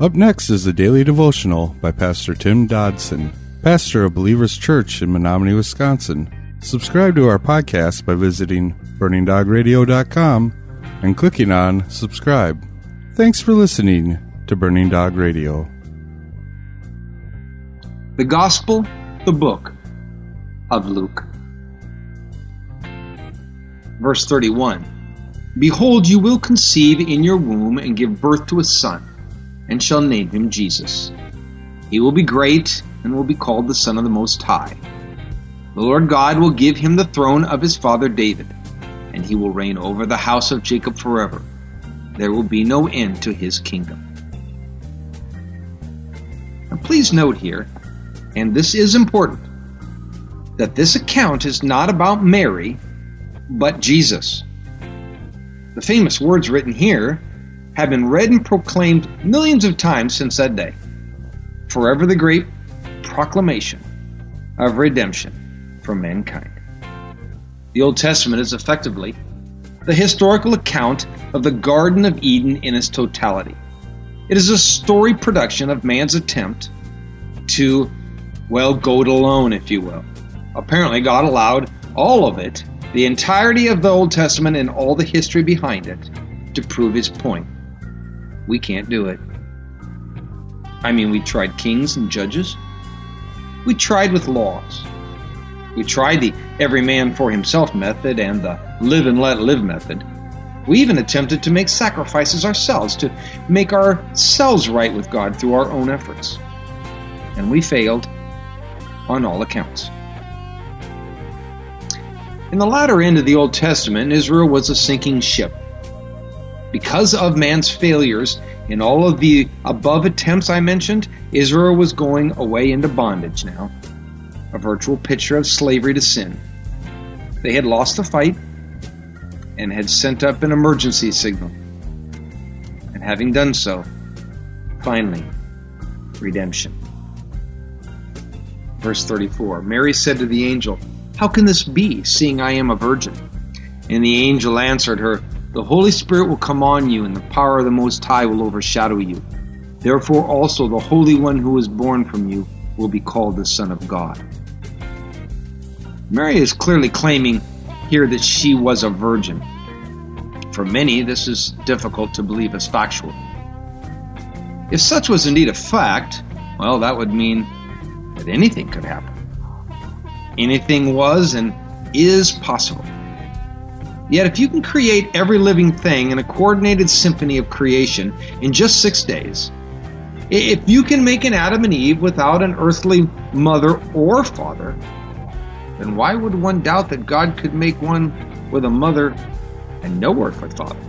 Up next is the Daily Devotional by Pastor Tim Dodson, pastor of Believers Church in Menominee, Wisconsin. Subscribe to our podcast by visiting burningdogradio.com and clicking on subscribe. Thanks for listening to Burning Dog Radio. The Gospel, the book of Luke. Verse 31 Behold, you will conceive in your womb and give birth to a son, and shall name him Jesus. He will be great and will be called the Son of the Most High. The Lord God will give him the throne of his father David, and he will reign over the house of Jacob forever. There will be no end to his kingdom. Now, please note here, and this is important, that this account is not about Mary, but Jesus. The famous words written here have been read and proclaimed millions of times since that day. Forever the great proclamation of redemption for mankind. The Old Testament is effectively the historical account of the Garden of Eden in its totality. It is a story production of man's attempt to, well, go it alone, if you will. Apparently, God allowed all of it the entirety of the Old Testament and all the history behind it to prove his point. We can't do it. I mean, we tried kings and judges. We tried with laws. We tried the every man for himself method and the live and let live method. We even attempted to make sacrifices ourselves, to make ourselves right with God through our own efforts. And we failed on all accounts. In the latter end of the Old Testament, Israel was a sinking ship. Because of man's failures in all of the above attempts I mentioned, Israel was going away into bondage now, a virtual picture of slavery to sin. They had lost the fight and had sent up an emergency signal. And having done so, finally, redemption. Verse 34 Mary said to the angel, how can this be, seeing I am a virgin? And the angel answered her, The Holy Spirit will come on you, and the power of the Most High will overshadow you. Therefore also the Holy One who is born from you will be called the Son of God. Mary is clearly claiming here that she was a virgin. For many, this is difficult to believe as factual. If such was indeed a fact, well, that would mean that anything could happen. Anything was and is possible. Yet, if you can create every living thing in a coordinated symphony of creation in just six days, if you can make an Adam and Eve without an earthly mother or father, then why would one doubt that God could make one with a mother and no earthly father?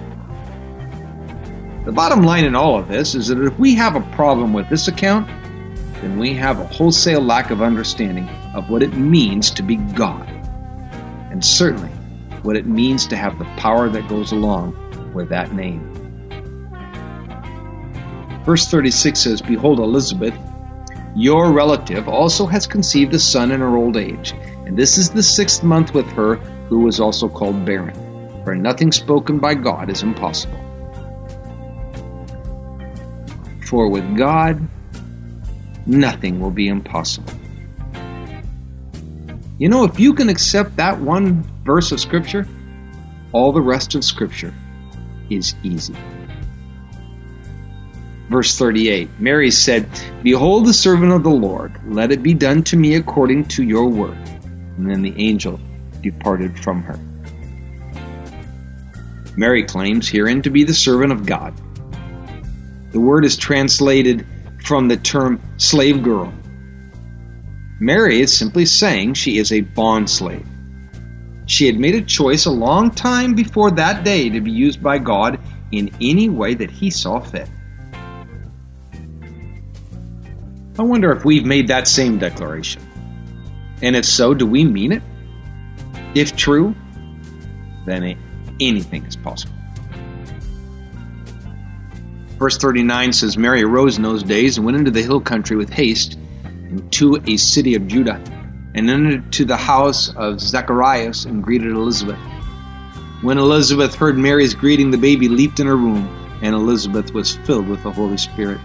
The bottom line in all of this is that if we have a problem with this account, then we have a wholesale lack of understanding of what it means to be God, and certainly what it means to have the power that goes along with that name. Verse 36 says, Behold, Elizabeth, your relative, also has conceived a son in her old age, and this is the sixth month with her, who was also called barren. For nothing spoken by God is impossible. For with God, nothing will be impossible. You know, if you can accept that one verse of Scripture, all the rest of Scripture is easy. Verse 38 Mary said, Behold the servant of the Lord, let it be done to me according to your word. And then the angel departed from her. Mary claims herein to be the servant of God. The word is translated from the term slave girl. Mary is simply saying she is a bond slave. She had made a choice a long time before that day to be used by God in any way that He saw fit. I wonder if we've made that same declaration. And if so, do we mean it? If true, then anything is possible. Verse 39 says Mary arose in those days and went into the hill country with haste into a city of Judah and entered to the house of Zacharias and greeted Elizabeth. When Elizabeth heard Mary's greeting, the baby leaped in her womb, and Elizabeth was filled with the Holy Spirit.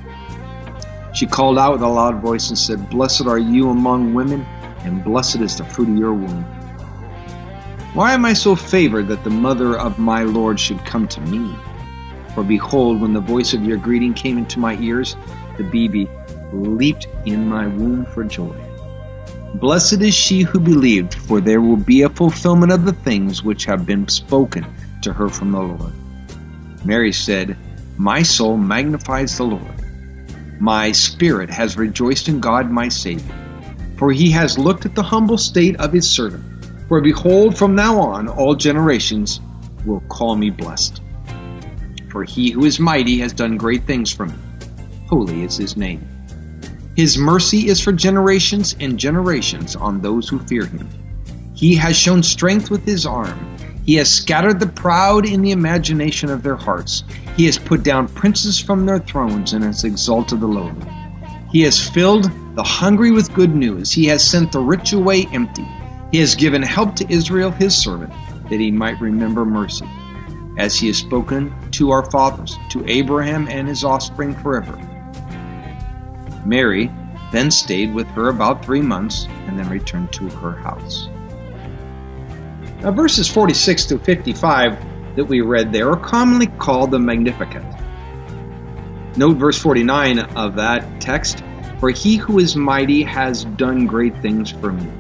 She called out with a loud voice and said, Blessed are you among women, and blessed is the fruit of your womb. Why am I so favored that the mother of my Lord should come to me? For behold, when the voice of your greeting came into my ears, the baby leaped in my womb for joy. Blessed is she who believed, for there will be a fulfillment of the things which have been spoken to her from the Lord. Mary said, My soul magnifies the Lord my spirit has rejoiced in God my Savior, for he has looked at the humble state of his servant. For behold, from now on all generations will call me blessed. For he who is mighty has done great things for me. Holy is his name. His mercy is for generations and generations on those who fear him. He has shown strength with his arm. He has scattered the proud in the imagination of their hearts. He has put down princes from their thrones and has exalted the lowly. He has filled the hungry with good news. He has sent the rich away empty. He has given help to Israel, his servant, that he might remember mercy, as he has spoken to our fathers, to Abraham and his offspring forever. Mary then stayed with her about three months and then returned to her house. Now, verses 46 to 55 that we read there are commonly called the Magnificat. Note verse 49 of that text For he who is mighty has done great things for me.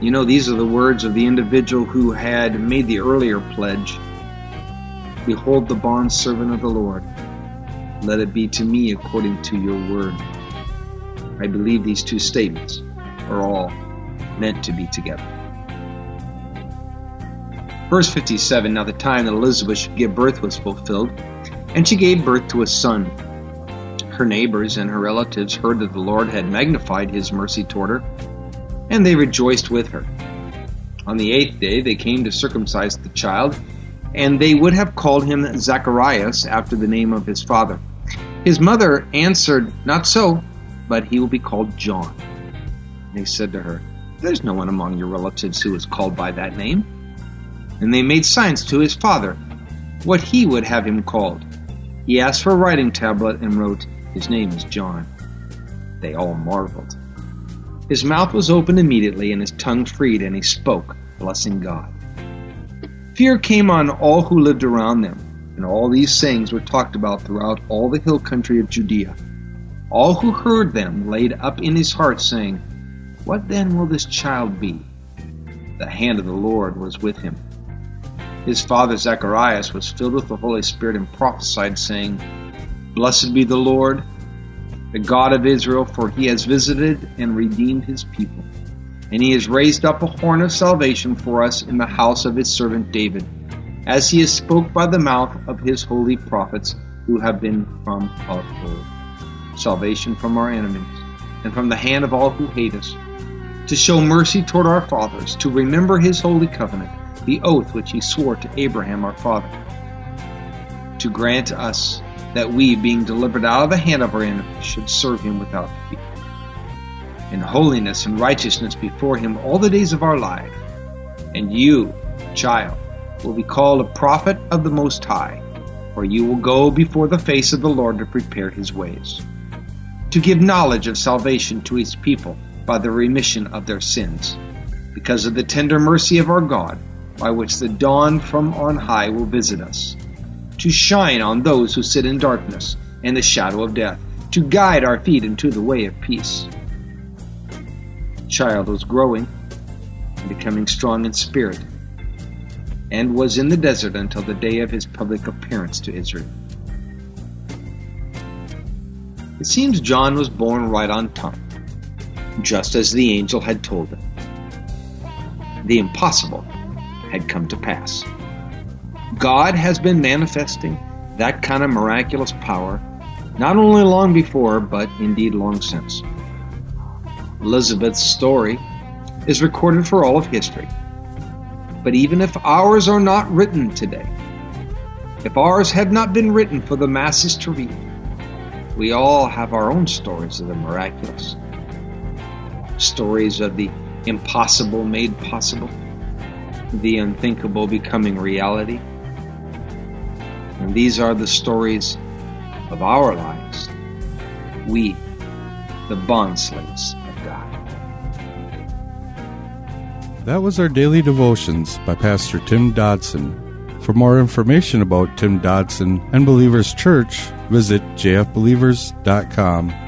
You know, these are the words of the individual who had made the earlier pledge Behold the bond servant of the Lord. Let it be to me according to your word. I believe these two statements are all meant to be together. Verse 57 Now the time that Elizabeth should give birth was fulfilled, and she gave birth to a son. Her neighbors and her relatives heard that the Lord had magnified his mercy toward her, and they rejoiced with her. On the eighth day they came to circumcise the child, and they would have called him Zacharias after the name of his father. His mother answered, Not so, but he will be called John. And they said to her, There's no one among your relatives who is called by that name. And they made signs to his father, what he would have him called. He asked for a writing tablet and wrote, His name is John. They all marveled. His mouth was opened immediately, and his tongue freed, and he spoke, blessing God. Fear came on all who lived around them, and all these sayings were talked about throughout all the hill country of Judea. All who heard them laid up in his heart, saying, What then will this child be? The hand of the Lord was with him his father Zacharias was filled with the Holy Spirit and prophesied, saying, Blessed be the Lord, the God of Israel, for he has visited and redeemed his people. And he has raised up a horn of salvation for us in the house of his servant David, as he has spoke by the mouth of his holy prophets who have been from of old. Salvation from our enemies, and from the hand of all who hate us, to show mercy toward our fathers, to remember his holy covenant the oath which he swore to Abraham our father, to grant us that we, being delivered out of the hand of our enemies, should serve him without fear. In holiness and righteousness before him all the days of our life. And you, child, will be called a prophet of the Most High, for you will go before the face of the Lord to prepare his ways, to give knowledge of salvation to his people by the remission of their sins, because of the tender mercy of our God by which the dawn from on high will visit us, to shine on those who sit in darkness and the shadow of death, to guide our feet into the way of peace. The child was growing and becoming strong in spirit, and was in the desert until the day of his public appearance to Israel. It seems John was born right on time, just as the angel had told him. The impossible had come to pass. God has been manifesting that kind of miraculous power not only long before, but indeed long since. Elizabeth's story is recorded for all of history. But even if ours are not written today, if ours have not been written for the masses to read, we all have our own stories of the miraculous. Stories of the impossible made possible the unthinkable becoming reality. And these are the stories of our lives we, the bondslaves That was our daily devotions by Pastor Tim Dodson. For more information about Tim Dodson and Believers Church, visit jfbelievers.com